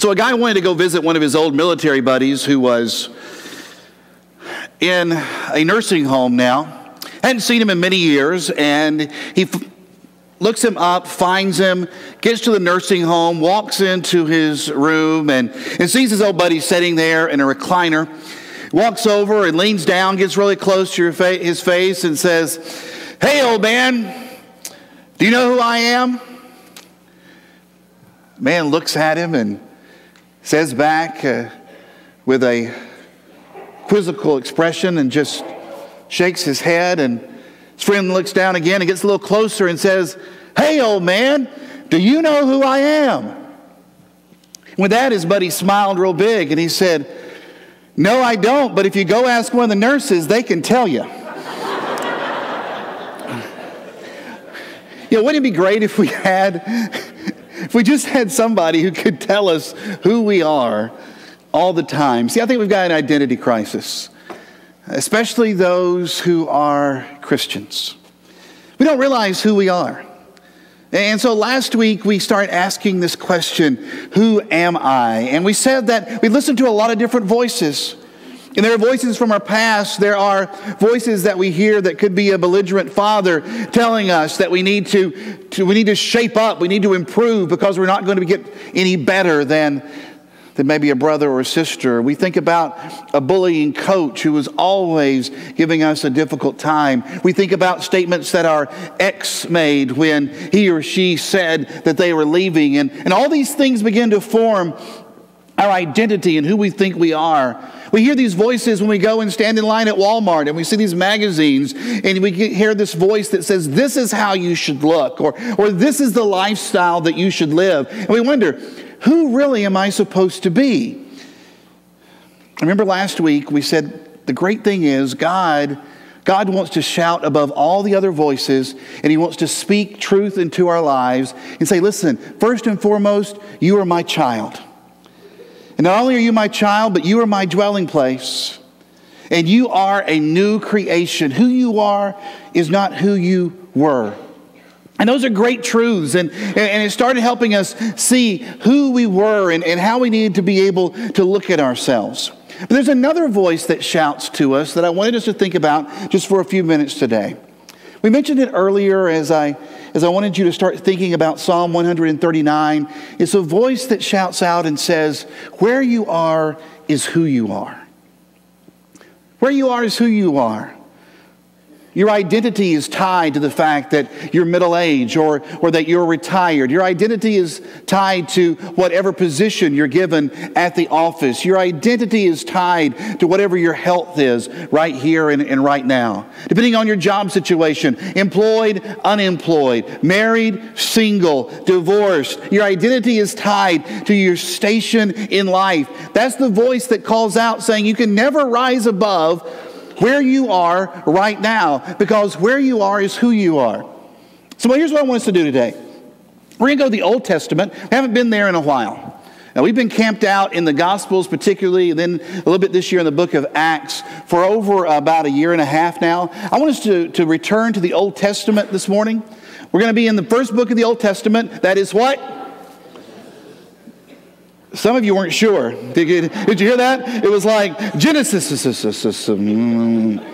So, a guy wanted to go visit one of his old military buddies who was in a nursing home now. Hadn't seen him in many years, and he f- looks him up, finds him, gets to the nursing home, walks into his room, and, and sees his old buddy sitting there in a recliner. Walks over and leans down, gets really close to fa- his face, and says, Hey, old man, do you know who I am? Man looks at him and says back uh, with a quizzical expression and just shakes his head. And his friend looks down again and gets a little closer and says, Hey, old man, do you know who I am? With that, his buddy smiled real big and he said, No, I don't, but if you go ask one of the nurses, they can tell you. you know, wouldn't it be great if we had if we just had somebody who could tell us who we are all the time. See, I think we've got an identity crisis, especially those who are Christians. We don't realize who we are. And so last week we started asking this question Who am I? And we said that we listened to a lot of different voices. And there are voices from our past. There are voices that we hear that could be a belligerent father telling us that we need to, to, we need to shape up, we need to improve because we're not going to get any better than, than maybe a brother or a sister. We think about a bullying coach who is always giving us a difficult time. We think about statements that our ex made when he or she said that they were leaving. And, and all these things begin to form our identity and who we think we are. We hear these voices when we go and stand in line at Walmart and we see these magazines and we hear this voice that says, This is how you should look, or, or this is the lifestyle that you should live. And we wonder, who really am I supposed to be? I remember last week we said the great thing is God. God wants to shout above all the other voices, and He wants to speak truth into our lives and say, Listen, first and foremost, you are my child. And not only are you my child, but you are my dwelling place. And you are a new creation. Who you are is not who you were. And those are great truths. And, and it started helping us see who we were and, and how we needed to be able to look at ourselves. But there's another voice that shouts to us that I wanted us to think about just for a few minutes today. We mentioned it earlier as I as I wanted you to start thinking about Psalm 139, it's a voice that shouts out and says, Where you are is who you are. Where you are is who you are. Your identity is tied to the fact that you're middle aged or, or that you're retired. Your identity is tied to whatever position you're given at the office. Your identity is tied to whatever your health is right here and, and right now. Depending on your job situation, employed, unemployed, married, single, divorced. Your identity is tied to your station in life. That's the voice that calls out saying you can never rise above where you are right now because where you are is who you are. So, here's what I want us to do today. We're going to go to the Old Testament. We haven't been there in a while. Now, we've been camped out in the Gospels, particularly, and then a little bit this year in the book of Acts for over about a year and a half now. I want us to, to return to the Old Testament this morning. We're going to be in the first book of the Old Testament. That is what? Some of you weren't sure. Did you, did you hear that? It was like Genesis. Mm.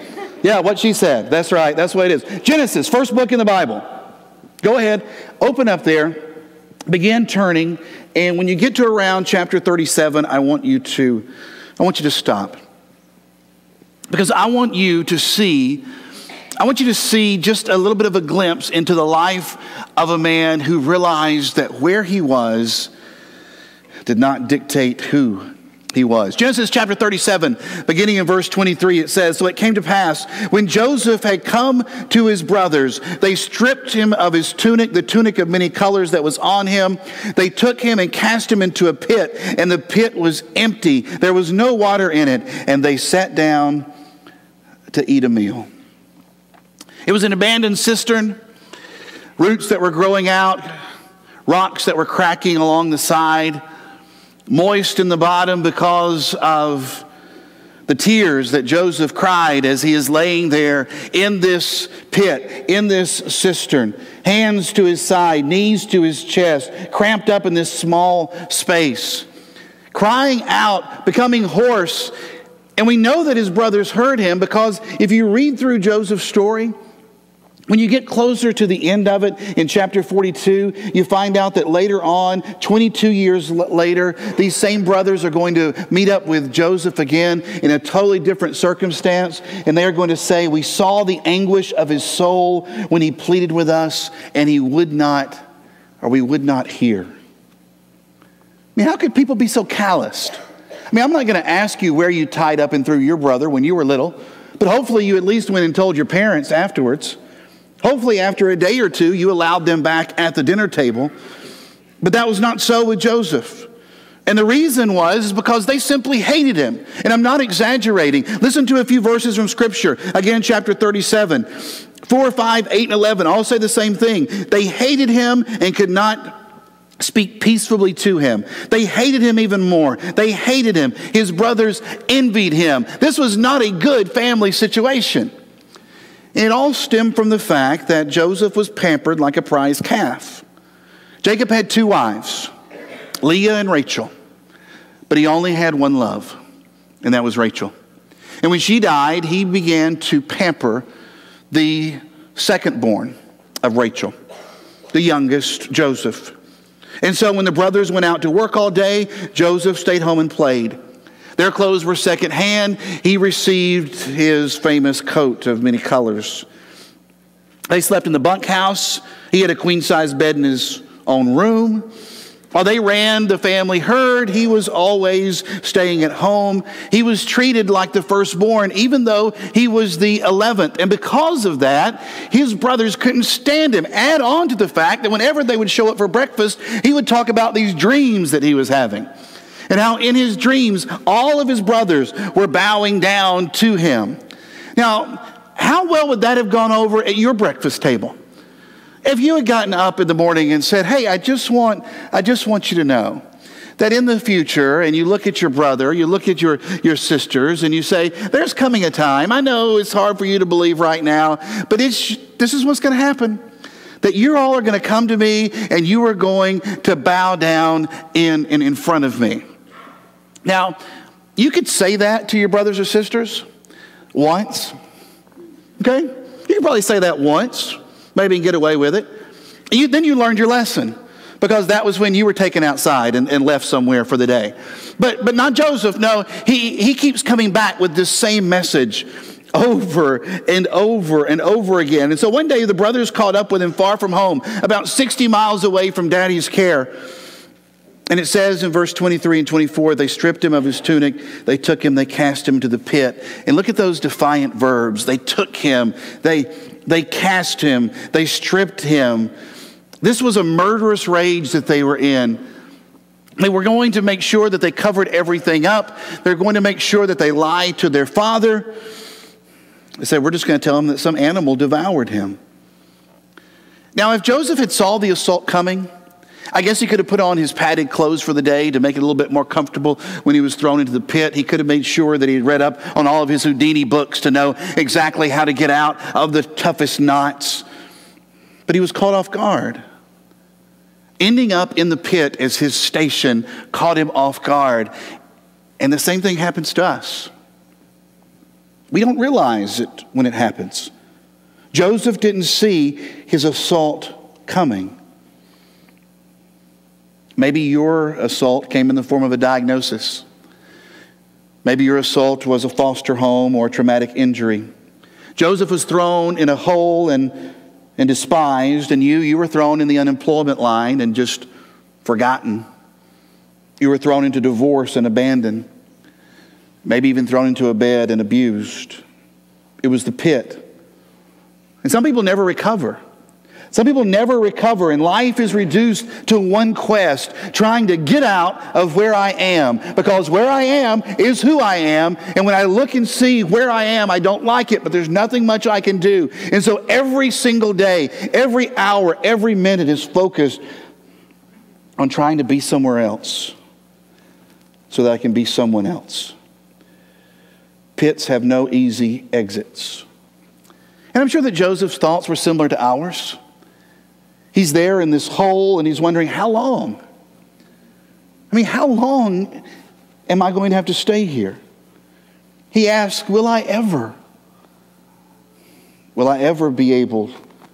Yeah, what she said. That's right. That's what it is. Genesis, first book in the Bible. Go ahead, open up there, begin turning, and when you get to around chapter 37, I want you to I want you to stop. Because I want you to see I want you to see just a little bit of a glimpse into the life of a man who realized that where he was did not dictate who he was. Genesis chapter 37, beginning in verse 23, it says, So it came to pass, when Joseph had come to his brothers, they stripped him of his tunic, the tunic of many colors that was on him. They took him and cast him into a pit, and the pit was empty. There was no water in it, and they sat down to eat a meal. It was an abandoned cistern, roots that were growing out, rocks that were cracking along the side moist in the bottom because of the tears that Joseph cried as he is laying there in this pit, in this cistern, hands to his side, knees to his chest, cramped up in this small space. crying out, becoming hoarse. And we know that his brothers heard him because if you read through Joseph's story, when you get closer to the end of it in chapter 42, you find out that later on, 22 years later, these same brothers are going to meet up with Joseph again in a totally different circumstance. And they are going to say, We saw the anguish of his soul when he pleaded with us, and he would not, or we would not hear. I mean, how could people be so calloused? I mean, I'm not going to ask you where you tied up and threw your brother when you were little, but hopefully you at least went and told your parents afterwards. Hopefully, after a day or two, you allowed them back at the dinner table. But that was not so with Joseph. And the reason was because they simply hated him. And I'm not exaggerating. Listen to a few verses from Scripture. Again, chapter 37. 4, 5, 8, and 11 all say the same thing. They hated him and could not speak peacefully to him. They hated him even more. They hated him. His brothers envied him. This was not a good family situation. It all stemmed from the fact that Joseph was pampered like a prize calf. Jacob had two wives, Leah and Rachel, but he only had one love, and that was Rachel. And when she died, he began to pamper the second born of Rachel, the youngest, Joseph. And so when the brothers went out to work all day, Joseph stayed home and played. Their clothes were secondhand. He received his famous coat of many colors. They slept in the bunkhouse. He had a queen size bed in his own room. While they ran the family herd, he was always staying at home. He was treated like the firstborn, even though he was the 11th. And because of that, his brothers couldn't stand him. Add on to the fact that whenever they would show up for breakfast, he would talk about these dreams that he was having and how in his dreams all of his brothers were bowing down to him. Now, how well would that have gone over at your breakfast table? If you had gotten up in the morning and said, "Hey, I just want I just want you to know that in the future and you look at your brother, you look at your your sisters and you say, there's coming a time. I know it's hard for you to believe right now, but it's this is what's going to happen." that you all are going to come to me and you are going to bow down in, in, in front of me. Now, you could say that to your brothers or sisters once. Okay? You could probably say that once, maybe get away with it. You, then you learned your lesson because that was when you were taken outside and, and, left somewhere for the day. But, but not Joseph. No, he, he keeps coming back with this same message over and over and over again. And so one day the brothers caught up with him far from home, about 60 miles away from daddy's care. And it says in verse 23 and 24, they stripped him of his tunic, they took him, they cast him to the pit. And look at those defiant verbs. They took him, they, they cast him, they stripped him. This was a murderous rage that they were in. They were going to make sure that they covered everything up. They're going to make sure that they lied to their father. They said, We're just going to tell him that some animal devoured him. Now, if Joseph had saw the assault coming, I guess he could have put on his padded clothes for the day to make it a little bit more comfortable when he was thrown into the pit. He could have made sure that he had read up on all of his Houdini books to know exactly how to get out of the toughest knots. But he was caught off guard. Ending up in the pit as his station caught him off guard. And the same thing happens to us. We don't realize it when it happens. Joseph didn't see his assault coming. Maybe your assault came in the form of a diagnosis. Maybe your assault was a foster home or a traumatic injury. Joseph was thrown in a hole and, and despised, and you, you were thrown in the unemployment line and just forgotten. You were thrown into divorce and abandoned, maybe even thrown into a bed and abused. It was the pit. And some people never recover. Some people never recover, and life is reduced to one quest trying to get out of where I am. Because where I am is who I am, and when I look and see where I am, I don't like it, but there's nothing much I can do. And so every single day, every hour, every minute is focused on trying to be somewhere else so that I can be someone else. Pits have no easy exits. And I'm sure that Joseph's thoughts were similar to ours. He's there in this hole and he's wondering, how long? I mean, how long am I going to have to stay here? He asks, Will I ever? Will I ever be able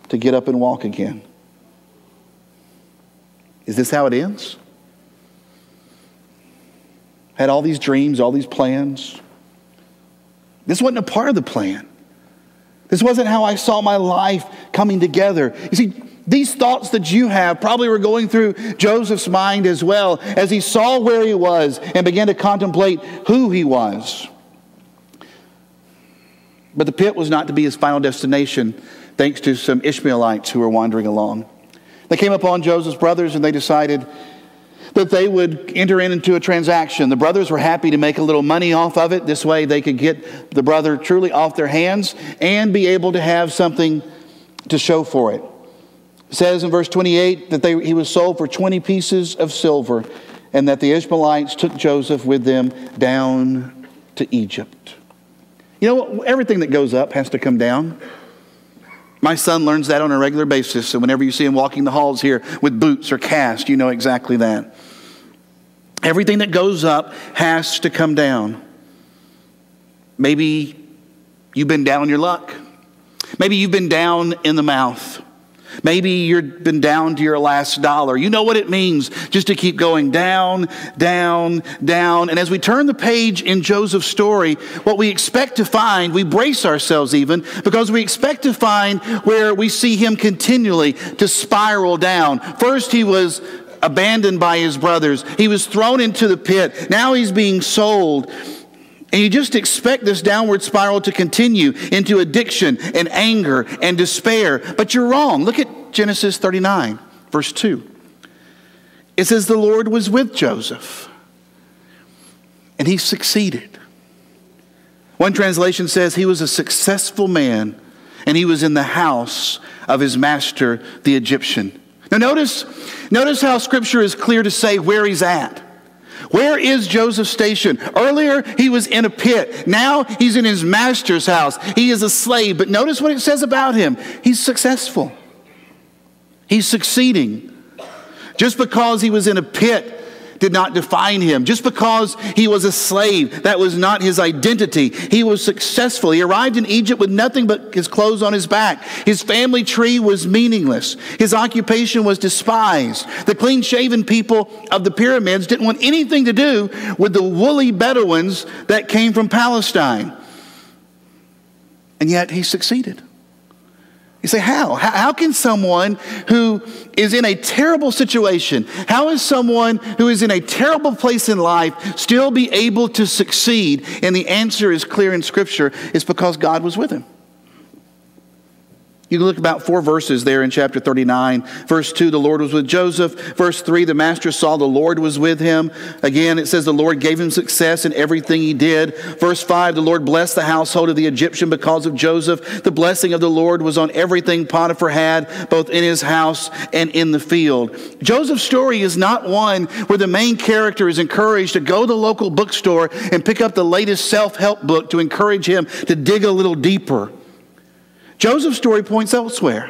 to get up and walk again? Is this how it ends? Had all these dreams, all these plans. This wasn't a part of the plan. This wasn't how I saw my life coming together. You see, these thoughts that you have probably were going through Joseph's mind as well as he saw where he was and began to contemplate who he was. But the pit was not to be his final destination, thanks to some Ishmaelites who were wandering along. They came upon Joseph's brothers and they decided that they would enter into a transaction. The brothers were happy to make a little money off of it. This way they could get the brother truly off their hands and be able to have something to show for it. Says in verse 28 that they, he was sold for 20 pieces of silver and that the Ishmaelites took Joseph with them down to Egypt. You know, everything that goes up has to come down. My son learns that on a regular basis. So whenever you see him walking the halls here with boots or cast, you know exactly that. Everything that goes up has to come down. Maybe you've been down on your luck. Maybe you've been down in the mouth. Maybe you've been down to your last dollar. You know what it means just to keep going down, down, down. And as we turn the page in Joseph's story, what we expect to find, we brace ourselves even, because we expect to find where we see him continually to spiral down. First, he was abandoned by his brothers, he was thrown into the pit. Now he's being sold. And you just expect this downward spiral to continue into addiction and anger and despair. But you're wrong. Look at Genesis 39, verse 2. It says, The Lord was with Joseph, and he succeeded. One translation says he was a successful man, and he was in the house of his master, the Egyptian. Now, notice, notice how scripture is clear to say where he's at. Where is Joseph stationed? Earlier, he was in a pit. Now, he's in his master's house. He is a slave. But notice what it says about him he's successful, he's succeeding. Just because he was in a pit did not define him. Just because he was a slave, that was not his identity. He was successful. He arrived in Egypt with nothing but his clothes on his back. His family tree was meaningless. His occupation was despised. The clean shaven people of the pyramids didn't want anything to do with the woolly Bedouins that came from Palestine. And yet he succeeded. You say, how? How can someone who is in a terrible situation, how is someone who is in a terrible place in life still be able to succeed? And the answer is clear in Scripture it's because God was with him. You look about four verses there in chapter 39. Verse 2, the Lord was with Joseph. Verse 3, the master saw the Lord was with him. Again, it says the Lord gave him success in everything he did. Verse 5, the Lord blessed the household of the Egyptian because of Joseph. The blessing of the Lord was on everything Potiphar had, both in his house and in the field. Joseph's story is not one where the main character is encouraged to go to the local bookstore and pick up the latest self help book to encourage him to dig a little deeper. Joseph's story points elsewhere.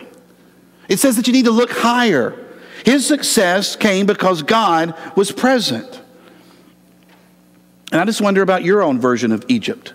It says that you need to look higher. His success came because God was present. And I just wonder about your own version of Egypt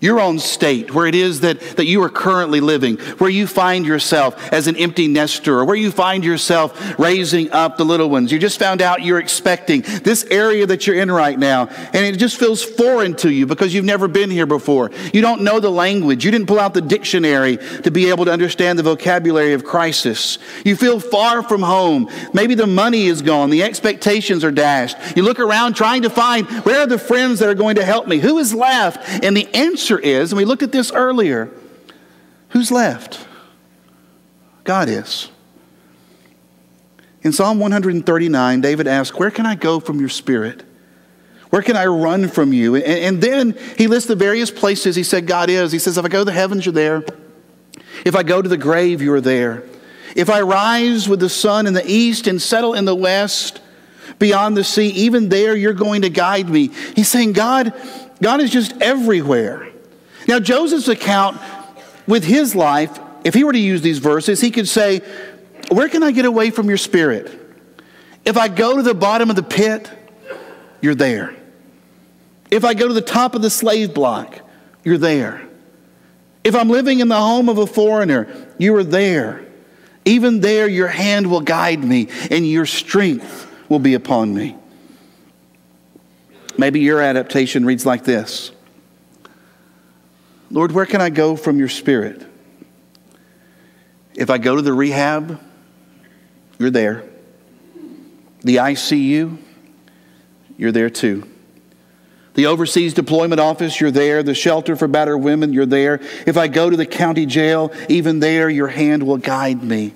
your own state, where it is that, that you are currently living, where you find yourself as an empty nester, or where you find yourself raising up the little ones. You just found out you're expecting this area that you're in right now, and it just feels foreign to you because you've never been here before. You don't know the language. You didn't pull out the dictionary to be able to understand the vocabulary of crisis. You feel far from home. Maybe the money is gone, the expectations are dashed. You look around trying to find where are the friends that are going to help me? Who is left? And the answer answer is, and we looked at this earlier, who's left? God is. In Psalm 139, David asks, Where can I go from your spirit? Where can I run from you? And, and, then he lists the various places he said God is. He says, If I go to the heavens, you're there. If I go to the grave, you are there. If I rise with the sun in the east and settle in the west, beyond the sea, even there you're going to guide me. He's saying, God, God is just everywhere. Now, Joseph's account with his life, if he were to use these verses, he could say, Where can I get away from your spirit? If I go to the bottom of the pit, you're there. If I go to the top of the slave block, you're there. If I'm living in the home of a foreigner, you are there. Even there, your hand will guide me and your strength will be upon me. Maybe your adaptation reads like this Lord, where can I go from your spirit? If I go to the rehab, you're there. The ICU, you're there too. The overseas deployment office, you're there. The shelter for battered women, you're there. If I go to the county jail, even there, your hand will guide me.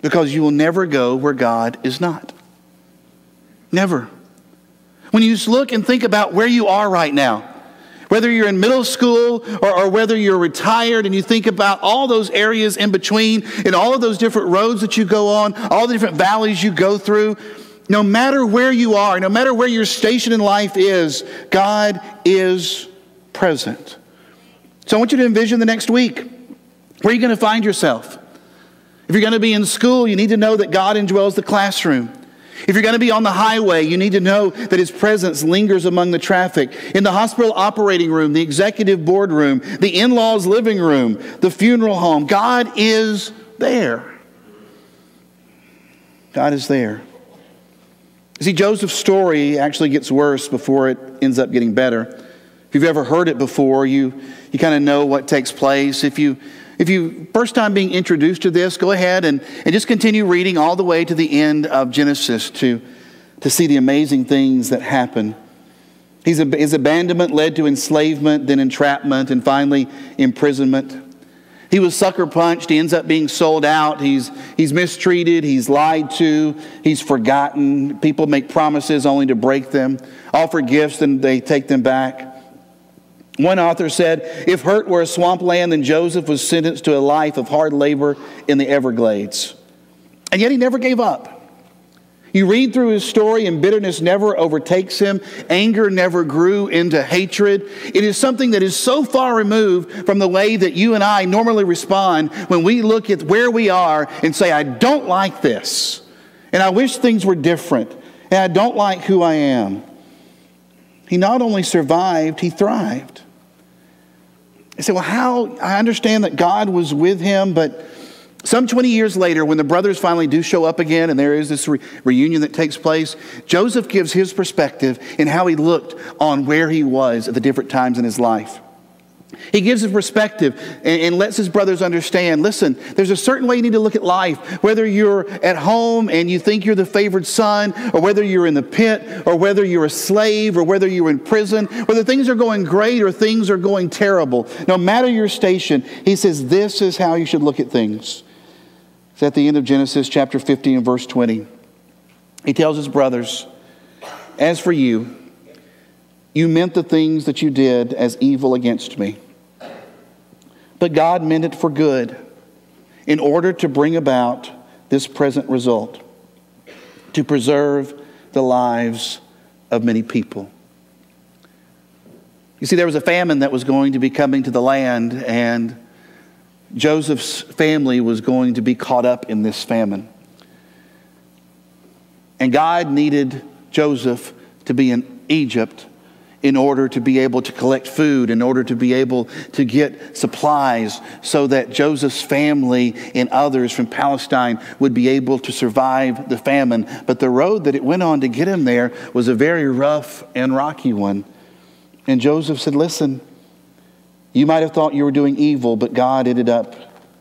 Because you will never go where God is not. Never. When you look and think about where you are right now, whether you're in middle school or, or, whether you're retired and you think about all those areas in between and all of those different roads that you go on, all the different valleys you go through, no matter where you are, no matter where your station in life is, God is present. So I want you to envision the next week. Where are you going to find yourself? If you're going to be in school, you need to know that God indwells the classroom. If you're going to be on the highway, you need to know that His presence lingers among the traffic. In the hospital operating room, the executive boardroom, the in law's living room, the funeral home, God is there. God is there. See, Joseph's story actually gets worse before it ends up getting better. If you've ever heard it before, you, you kind of know what takes place. If you if you first time being introduced to this, go ahead and, and just continue reading all the way to the end of Genesis to, to see the amazing things that happen. His, his abandonment led to enslavement, then entrapment, and finally imprisonment. He was sucker punched. He ends up being sold out. He's, he's mistreated. He's lied to. He's forgotten. People make promises only to break them, offer gifts, and they take them back. One author said, If Hurt were a swampland, then Joseph was sentenced to a life of hard labor in the Everglades. And yet he never gave up. You read through his story, and bitterness never overtakes him. Anger never grew into hatred. It is something that is so far removed from the way that you and I normally respond when we look at where we are and say, I don't like this. And I wish things were different. And I don't like who I am. He not only survived, he thrived. I said, Well, how? I understand that God was with him, but some 20 years later, when the brothers finally do show up again and there is this re- reunion that takes place, Joseph gives his perspective in how he looked on where he was at the different times in his life. He gives a perspective and, and, lets his brothers understand listen, there's a certain way you need to look at life. Whether you're at home and you think you're the favored son, or whether you're in the pit, or whether you're a slave, or whether you're in prison, whether things are going great or things are going terrible, no matter your station, he says this is how you should look at things. It's at the end of Genesis chapter 50 and verse 20. He tells his brothers, As for you, you meant the things that you did as evil against me. But God meant it for good in order to bring about this present result to preserve the lives of many people. You see, there was a famine that was going to be coming to the land, and Joseph's family was going to be caught up in this famine. And God needed Joseph to be in Egypt in order to be able to collect food, in order to be able to get supplies, so that Joseph's family and others from Palestine would be able to survive the famine. But the road that it went on to get him there was a very rough and rocky one. And Joseph said, Listen, you might have thought you were doing evil, but God ended up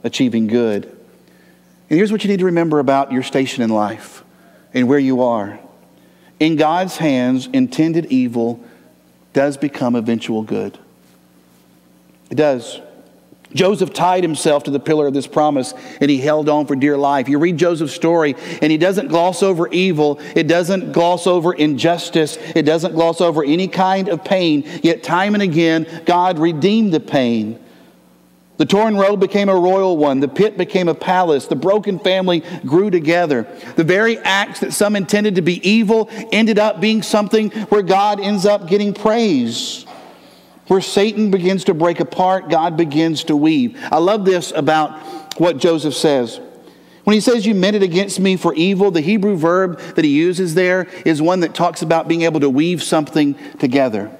achieving good. And here's what you need to remember about your station in life and where you are. In God's hands, intended evil does become eventual good. It does. Joseph tied himself to the pillar of this promise and he held on for dear life. You read Joseph's story and he doesn't gloss over evil, it doesn't gloss over injustice, it doesn't gloss over any kind of pain. Yet, time and again, God redeemed the pain. The torn robe became a royal one. The pit became a palace. The broken family grew together. The very acts that some intended to be evil ended up being something where God ends up getting praise. Where Satan begins to break apart, God begins to weave. I love this about what Joseph says. When he says, You meant it against me for evil, the Hebrew verb that he uses there is one that talks about being able to weave something together.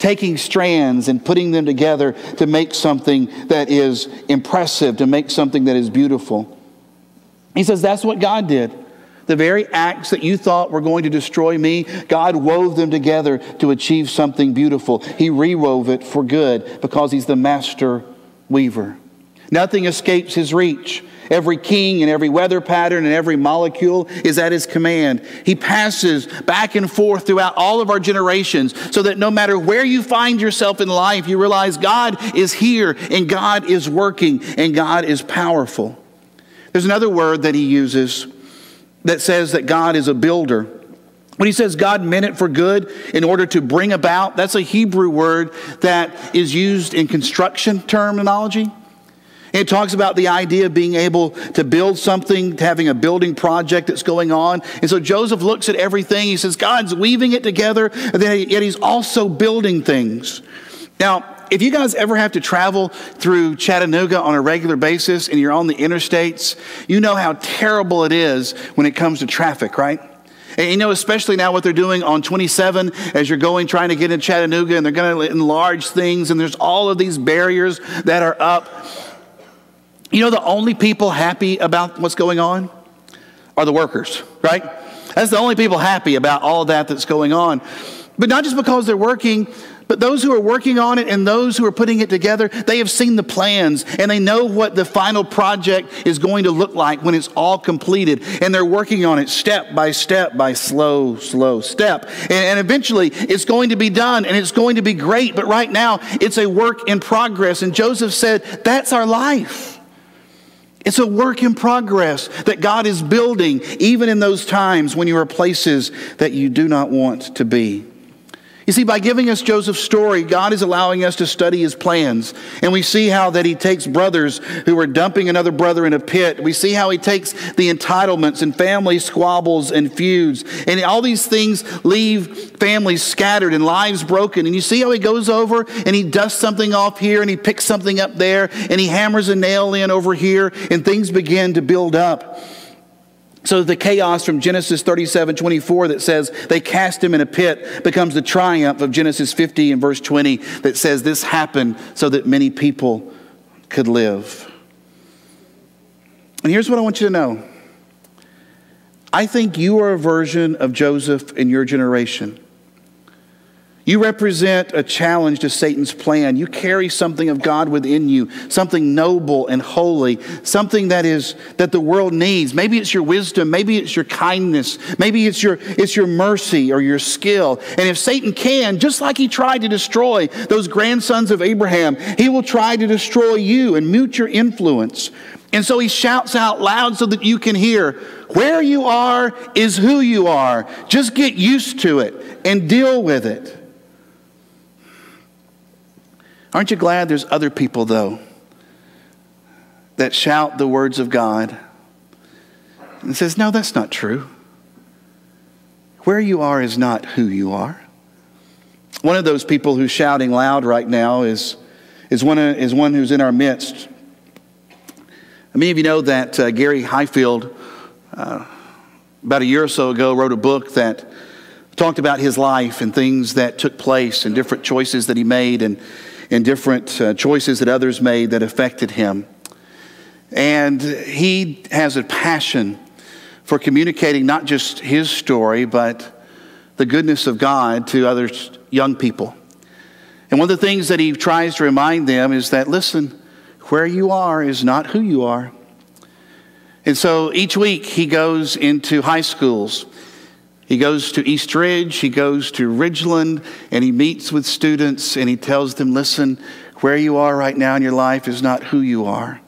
Taking strands and putting them together to make something that is impressive, to make something that is beautiful. He says that's what God did. The very acts that you thought were going to destroy me, God wove them together to achieve something beautiful. He rewove it for good because He's the master weaver. Nothing escapes His reach. Every king and every weather pattern and every molecule is at his command. He passes back and forth throughout all of our generations so that no matter where you find yourself in life, you realize God is here and God is working and God is powerful. There's another word that he uses that says that God is a builder. When he says God meant it for good in order to bring about, that's a Hebrew word that is used in construction terminology. It talks about the idea of being able to build something, having a building project that's going on. And so Joseph looks at everything. He says, God's weaving it together, And yet he's also building things. Now, if you guys ever have to travel through Chattanooga on a regular basis and you're on the interstates, you know how terrible it is when it comes to traffic, right? And you know, especially now what they're doing on 27 as you're going trying to get in Chattanooga and they're going to enlarge things and there's all of these barriers that are up. You know, the only people happy about what's going on are the workers, right? That's the only people happy about all that that's going on. But not just because they're working, but those who are working on it and those who are putting it together, they have seen the plans and they know what the final project is going to look like when it's all completed. And they're working on it step by step by slow, slow step. And, and eventually it's going to be done and it's going to be great. But right now it's a work in progress. And Joseph said, that's our life. It's a work in progress that God is building, even in those times when you are places that you do not want to be. You see, by giving us Joseph's story, God is allowing us to study his plans. And we see how that he takes brothers who are dumping another brother in a pit. We see how he takes the entitlements and family squabbles and feuds. And all these things leave families scattered and lives broken. And you see how he goes over and he dusts something off here and he picks something up there and he hammers a nail in over here and things begin to build up. So the chaos from Genesis 37 24 that says they cast him in a pit becomes the triumph of Genesis 50 and verse 20 that says this happened so that many people could live. And here's what I want you to know I think you are a version of Joseph in your generation. You represent a challenge to Satan's plan. You carry something of God within you, something noble and holy, something that is that the world needs. Maybe it's your wisdom, maybe it's your kindness, maybe it's your it's your mercy or your skill. And if Satan can, just like he tried to destroy those grandsons of Abraham, he will try to destroy you and mute your influence. And so he shouts out loud so that you can hear, where you are is who you are. Just get used to it and deal with it. Aren't you glad there's other people, though, that shout the words of God and says, No, that's not true. Where you are is not who you are. One of those people who's shouting loud right now is, is, one, is one who's in our midst. Many of you know that uh, Gary Highfield, uh, about a year or so ago, wrote a book that talked about his life and things that took place and different choices that he made. And and different uh, choices that others made that affected him. And he has a passion for communicating not just his story, but the goodness of God to other young people. And one of the things that he tries to remind them is that, listen, where you are is not who you are. And so each week he goes into high schools he goes to East Ridge, he goes to Ridgeland, and he meets with students and he tells them, listen, where you are right now in your life is not who you are.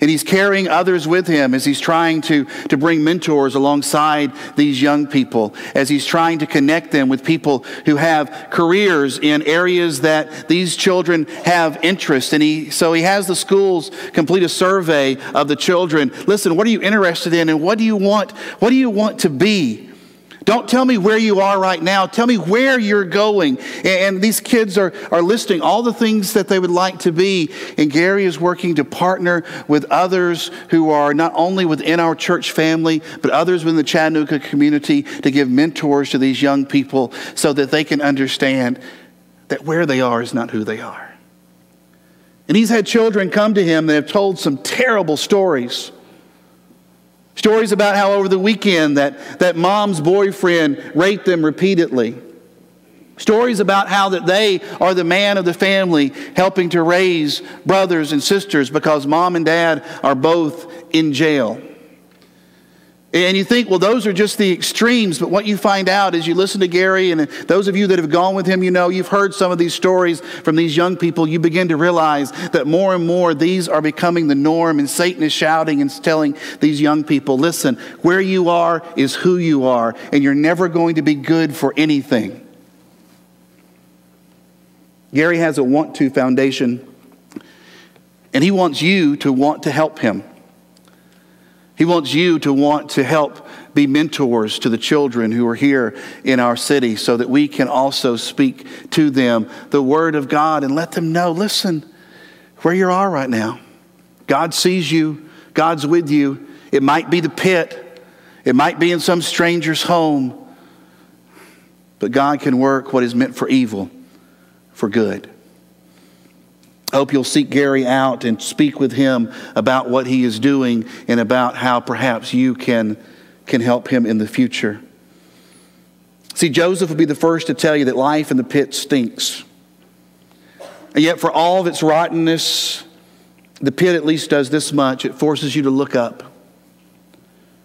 And he's carrying others with him as he's trying to, to bring mentors alongside these young people, as he's trying to connect them with people who have careers in areas that these children have interest. And he, so he has the schools complete a survey of the children. Listen, what are you interested in and what do you want? What do you want to be? Don't tell me where you are right now. Tell me where you're going. And these kids are, are listing all the things that they would like to be. And Gary is working to partner with others who are not only within our church family, but others within the Chattanooga community to give mentors to these young people so that they can understand that where they are is not who they are. And he's had children come to him that have told some terrible stories. Stories about how over the weekend that, that mom's boyfriend raped them repeatedly. Stories about how that they are the man of the family helping to raise brothers and sisters because mom and dad are both in jail. And you think, well, those are just the extremes. But what you find out as you listen to Gary, and those of you that have gone with him, you know, you've heard some of these stories from these young people. You begin to realize that more and more these are becoming the norm, and Satan is shouting and telling these young people, listen, where you are is who you are, and you're never going to be good for anything. Gary has a want to foundation, and he wants you to want to help him. He wants you to want to help be mentors to the children who are here in our city so that we can also speak to them the Word of God and let them know listen, where you are right now. God sees you, God's with you. It might be the pit, it might be in some stranger's home, but God can work what is meant for evil for good. I hope you'll seek Gary out and speak with him about what he is doing and about how perhaps you can, can help him in the future. See, Joseph will be the first to tell you that life in the pit stinks. And yet, for all of its rottenness, the pit at least does this much it forces you to look up.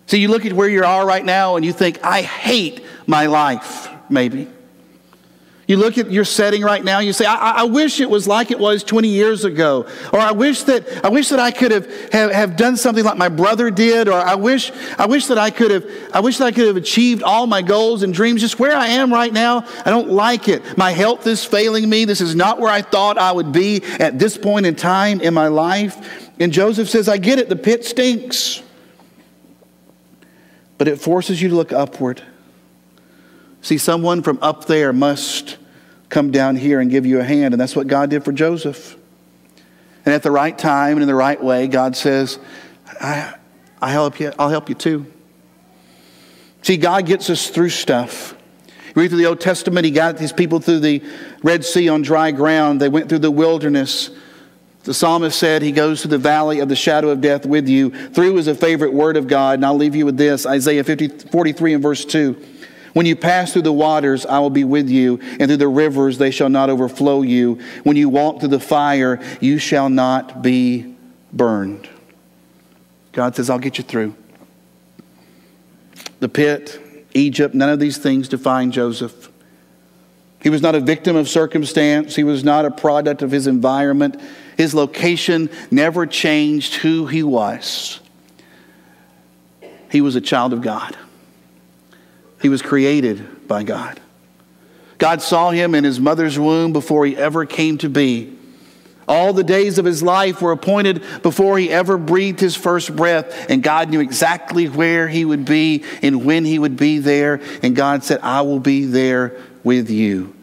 See, you look at where you are right now and you think, I hate my life, maybe. You look at your setting right now, you say, I, I, wish it was like it was 20 years ago. Or I wish that I wish that I could have, have, have, done something like my brother did, or I wish, I wish that I could have I wish that I could have achieved all my goals and dreams. Just where I am right now, I don't like it. My health is failing me. This is not where I thought I would be at this point in time in my life. And Joseph says, I get it, the pit stinks. But it forces you to look upward. See, someone from up there must come down here and give you a hand. And that's what God did for Joseph. And at the right time and in the right way, God says, I, I help you, I'll help you too. See, God gets us through stuff. Read through the Old Testament, He got these people through the Red Sea on dry ground. They went through the wilderness. The psalmist said he goes to the valley of the shadow of death with you. Through is a favorite word of God. And I'll leave you with this Isaiah 50, 43 and verse 2. When you pass through the waters, I will be with you, and through the rivers, they shall not overflow you. When you walk through the fire, you shall not be burned. God says, I'll get you through. The pit, Egypt, none of these things define Joseph. He was not a victim of circumstance, he was not a product of his environment. His location never changed who he was. He was a child of God. He was created by God. God saw him in his mother's womb before he ever came to be. All the days of his life were appointed before he ever breathed his first breath, and God knew exactly where he would be and when he would be there. And God said, I will be there with you.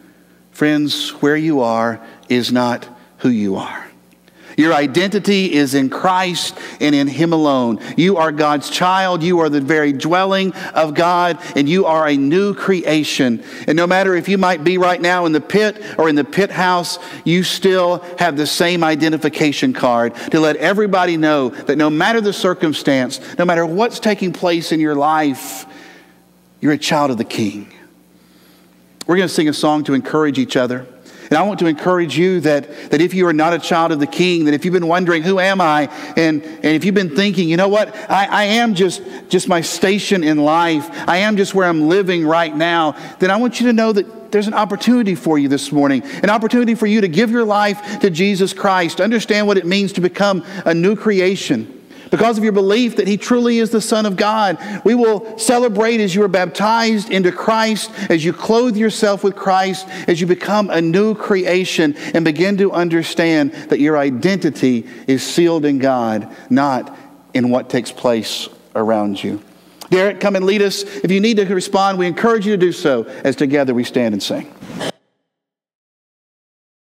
Friends, where you are is not who you are. Your identity is in Christ and in Him alone. You are God's child. You are the very dwelling of God, and you are a new creation. And no matter if you might be right now in the pit or in the pit house, you still have the same identification card to let everybody know that no matter the circumstance, no matter what's taking place in your life, you're a child of the King. We're going to sing a song to encourage each other. And I want to encourage you that, that if you are not a child of the king, that if you've been wondering, who am I? And, and if you've been thinking, you know what? I, I am just, just my station in life. I am just where I'm living right now. Then I want you to know that there's an opportunity for you this morning, an opportunity for you to give your life to Jesus Christ, understand what it means to become a new creation because of your belief that He truly is the Son of God. We will celebrate as you are baptized into Christ, as you clothe yourself with Christ, as you become a new creation and begin to understand that your identity is sealed in God, not in what takes place around you. Derek, come and lead us. If you need to respond, we encourage you to do so as together we stand and sing.